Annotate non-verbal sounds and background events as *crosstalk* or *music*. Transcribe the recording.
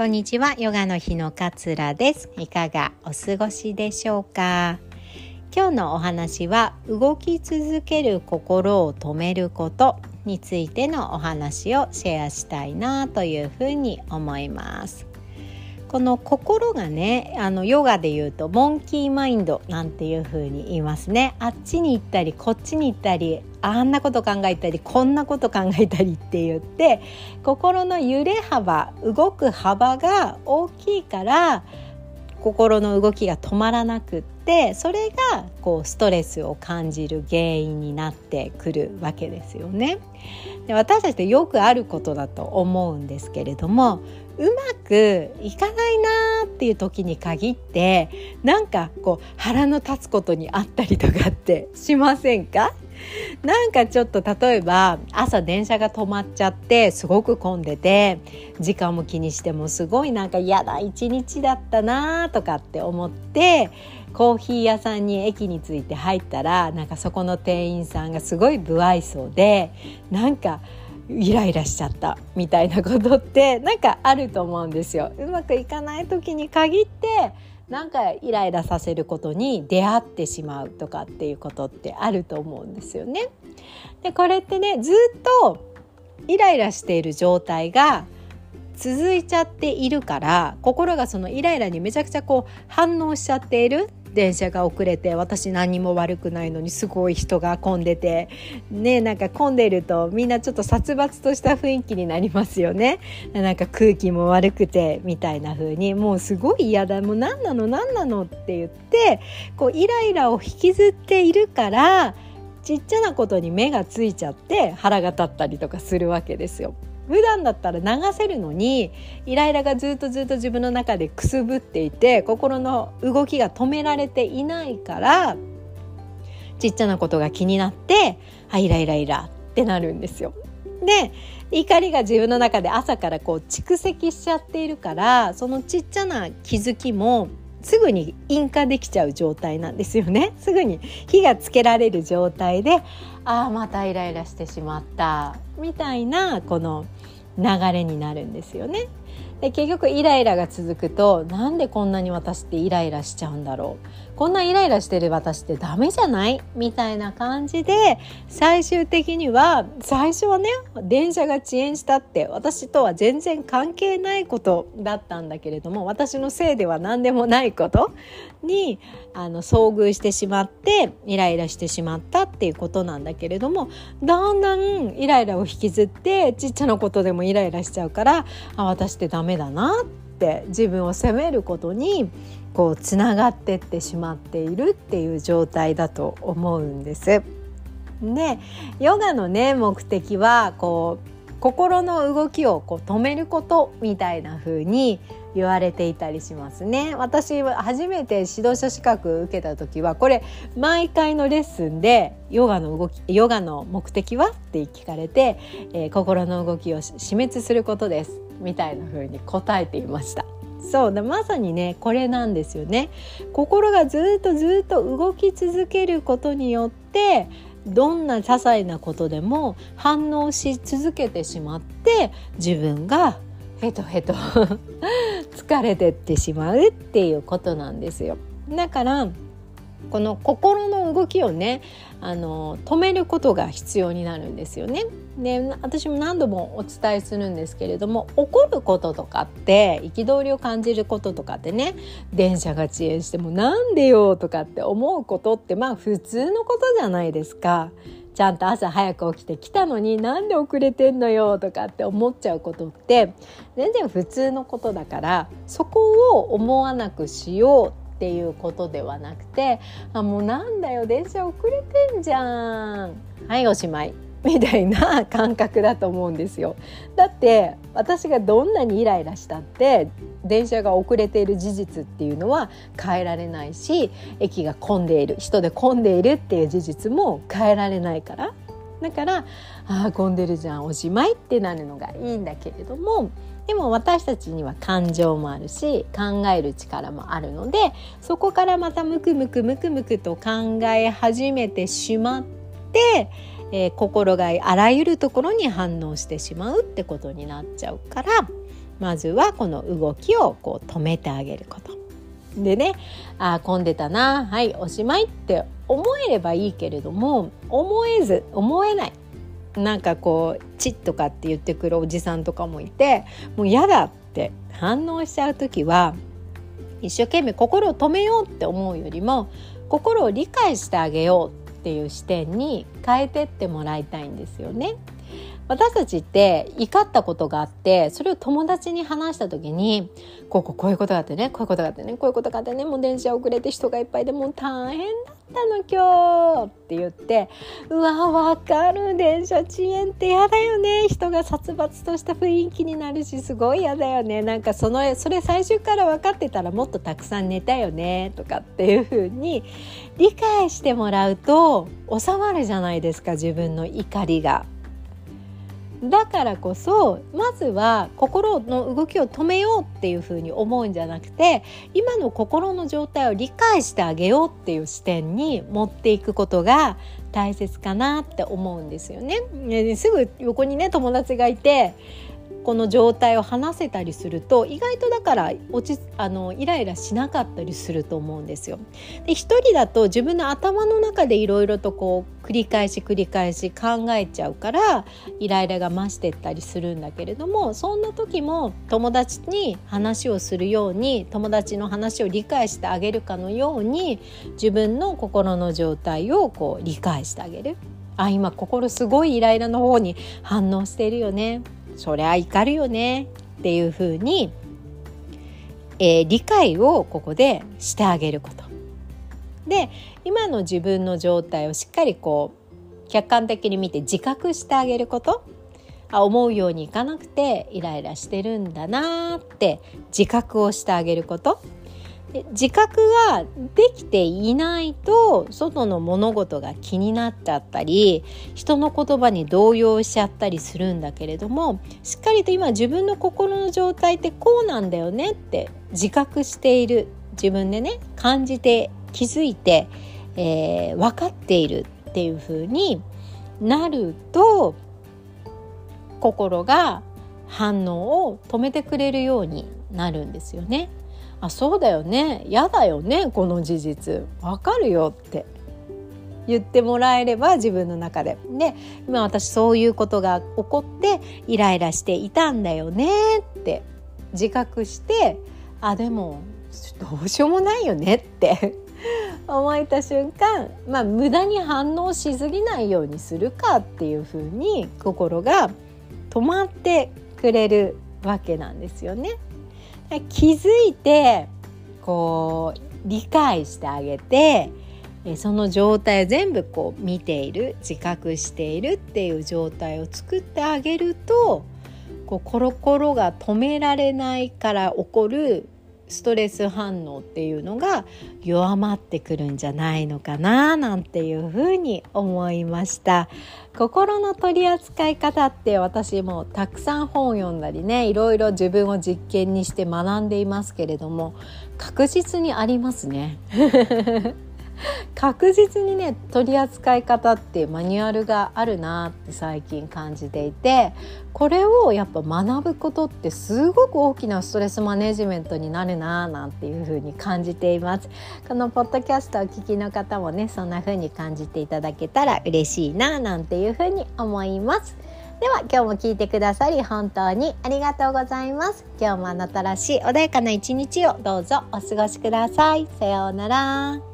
こんにちは。ヨガの日の桂です。いかがお過ごしでしょうか？今日のお話は動き続ける心を止めることについてのお話をシェアしたいなというふうに思います。この心がねあのヨガで言うとモンキーマインドなんていう風に言いますねあっちに行ったりこっちに行ったりあんなこと考えたりこんなこと考えたりって言って心の揺れ幅動く幅が大きいから心の動きが止まらなくってそれがこうストレスを感じる原因になってくるわけですよね。で私たちってよくあることだと思うんですけれどもうまくいかないなーっていう時に限ってなんかこう腹の立つことにあったりとかってしませんか？なんかちょっと例えば朝電車が止まっちゃってすごく混んでて時間も気にしてもすごいなんか嫌だ一日だったなとかって思ってコーヒー屋さんに駅に着いて入ったらなんかそこの店員さんがすごい不愛想でなんかイライラしちゃったみたいなことって *laughs* なんかあると思うんですよ。うまくいかない時に限ってなんかイライラさせることに出会ってしまうとかっていうことってあると思うんですよね。でこれってねずっとイライラしている状態が続いちゃっているから心がそのイライラにめちゃくちゃこう反応しちゃっている電車が遅れて私何も悪くないのにすごい人が混んでて。ねなんか混んでるとみんなちょっと殺伐とした雰囲気になりますよね。なんか空気も悪くてみたいな風に。もうすごい嫌だ。もう何なの？何なの？って言ってこうイライラを引きずっているからちっちゃなことに目がついちゃって腹が立ったりとかするわけですよ。普段だったら流せるのにイライラがずっとずっと自分の中でくすぶっていて心の動きが止められていないからちっちゃなことが気になってあイライライラってなるんですよ。で怒りが自分の中で朝からこう蓄積しちゃっているからそのちっちゃな気づきもすぐに引火できちゃう状態なんですよね *laughs* すぐに火がつけられる状態でああまたイライラしてしまったみたいなこの流れになるんですよね。で結局イライラが続くとなんでこんなに私ってイライラしちゃうんだろう？こんなイライラしてる私ってダメじゃない？みたいな感じで最終的には最初はね電車が遅延したって私とは全然関係ないことだったんだけれども私のせいでは何でもないことにあの遭遇してしまってイライラしてしまったっていうことなんだけれどもだんだんイライラを引きずってちっちゃなことでもイライラしちゃうからあ私ってダメだなって自分を責めることにこうつながってってしまっているっていう状態だと思うんです。でヨガのね目的はこう心の動きをこう止めることみたいな風に言われていたりしますね。私は初めて指導者資格受けた時はこれ毎回のレッスンでヨガの動きヨガの目的は？って聞かれて、えー、心の動きを死滅することです。みたいな風に答えていました。そうだまさにねこれなんですよね。心がずっとずっと動き続けることによってどんな些細なことでも反応し続けてしまって自分がヘトヘト疲れてってしまうっていうことなんですよだからこの心の動きをねあの止めることが必要になるんですよね。で私も何度もお伝えするんですけれども怒ることとかって憤りを感じることとかってね電車が遅延してもなんでよとかって思うことってまあ普通のことじゃないですか。ちゃんと朝早く起きてきたのになんで遅れてんのよとかって思っちゃうことって全然普通のことだからそこを思わなくしようっていうことではなくてあもうなんだよ電車遅れてんじゃん。はいおしまい。*laughs* みたいな感覚だと思うんですよ。だって私がどんなにイライラしたって電車が遅れている事実っていうのは変えられないし駅が混んでいる人で混んでいるっていう事実も変えられないから。だからああ混んでるじゃんおしまいってなるのがいいんだけれどもでも私たちには感情もあるし考える力もあるのでそこからまたムクムクムクムクと考え始めてしまって、えー、心があらゆるところに反応してしまうってことになっちゃうからまずはこの動きをこう止めてあげること。でねあ混んでたなはいおしまいって思えればいいけれども思えず思えない。なんかこう「チッ」とかって言ってくるおじさんとかもいてもう嫌だって反応しちゃう時は一生懸命心を止めようって思うよりも心を理解してあげようっていう視点に変えてってもらいたいんですよね。私たちって怒ったことがあってそれを友達に話した時にこうこうこういうことがあってねこういうことがあってねこういうことがあってねもう電車遅れて人がいっぱいでもう大変だったの今日って言ってうわわかる。電車遅延って嫌だよね。人が殺伐とした雰囲気になるしすごい嫌だよね。なんかそのそれ最初から分かってたらもっとたくさん寝たよねとかっていう風に理解してもらうと収まるじゃないですか自分の怒りが。だからこそまずは心の動きを止めようっていうふうに思うんじゃなくて今の心の状態を理解してあげようっていう視点に持っていくことが大切かなって思うんですよね。すぐ横にね友達がいてこの状態を話せたりすると意外とだから落ちあのイライラしなかったりすると思うんですよ。で一人だと自分の頭の中でいろいろとこう繰り返し繰り返し考えちゃうからイライラが増してったりするんだけれどもそんな時も友達に話をするように友達の話を理解してあげるかのように自分の心の状態をこう理解してあげる。あ今心すごいイライラの方に反応しているよねそりゃ怒るよね。っていうふうに、えー、理解をここでしてあげること。で今の自分の状態をしっかりこう客観的に見て自覚してあげること。あ思うようにいかなくてイライラしてるんだなって自覚をしてあげること。自覚ができていないと外の物事が気になっちゃったり人の言葉に動揺しちゃったりするんだけれどもしっかりと今自分の心の状態ってこうなんだよねって自覚している自分でね感じて気づいて、えー、分かっているっていう風になると心が反応を止めてくれるようになるんですよね。あそうだよね。嫌だよねこの事実。わかるよって。言ってもらえれば自分の中で。で今私そういうことが起こってイライラしていたんだよねって。自覚してあでもどうしようもないよねって。思えた瞬間まあ無駄に反応しすぎないようにするかっていうふうに心が止まってくれるわけなんですよね。気づいてこう理解してあげてその状態を全部こう見ている自覚しているっていう状態を作ってあげるとこうコロコロが止められないから起こるストレス反応っていうのが弱まってくるんじゃないのかななんていうふうに思いました。心の取り扱い方って私もたくさん本を読んだりねいろいろ自分を実験にして学んでいますけれども確実にありますね。*laughs* 確実にね取り扱い方ってマニュアルがあるなって最近感じていてこれをやっぱ学ぶことってすごく大きなストレスマネジメントになるななんていうふうに感じています。このポッドキャストを聞きの方もねそんな風に感じていただけたら嬉しいななんていうふうに思います。では今日も聞いてくださり本当にありがとうございます。今日もあなたらしい穏やかな一日をどうぞお過ごしください。さようなら。